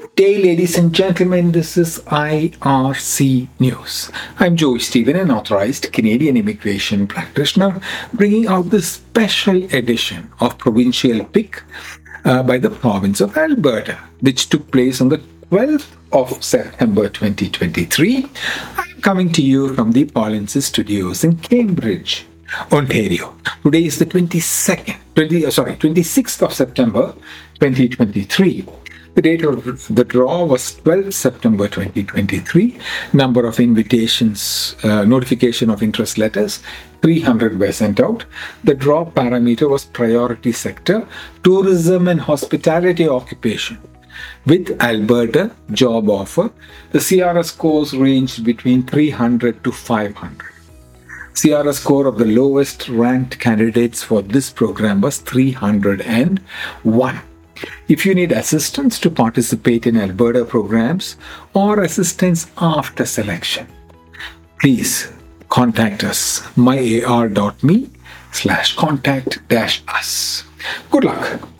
Good day, ladies and gentlemen. This is IRC News. I'm Joy Stephen, an authorized Canadian immigration practitioner, bringing out this special edition of Provincial Pick uh, by the province of Alberta, which took place on the 12th of September 2023. I'm coming to you from the Polinsys Studios in Cambridge. Ontario. Today is the 22nd, 20, uh, sorry, 26th of September 2023. The date of the draw was 12 September 2023. Number of invitations, uh, notification of interest letters, 300 were sent out. The draw parameter was priority sector, tourism and hospitality occupation. With Alberta job offer, the CRS scores ranged between 300 to 500. CRS score of the lowest ranked candidates for this program was 301. If you need assistance to participate in Alberta programs or assistance after selection, please contact us myar.me slash contact dash us. Good luck.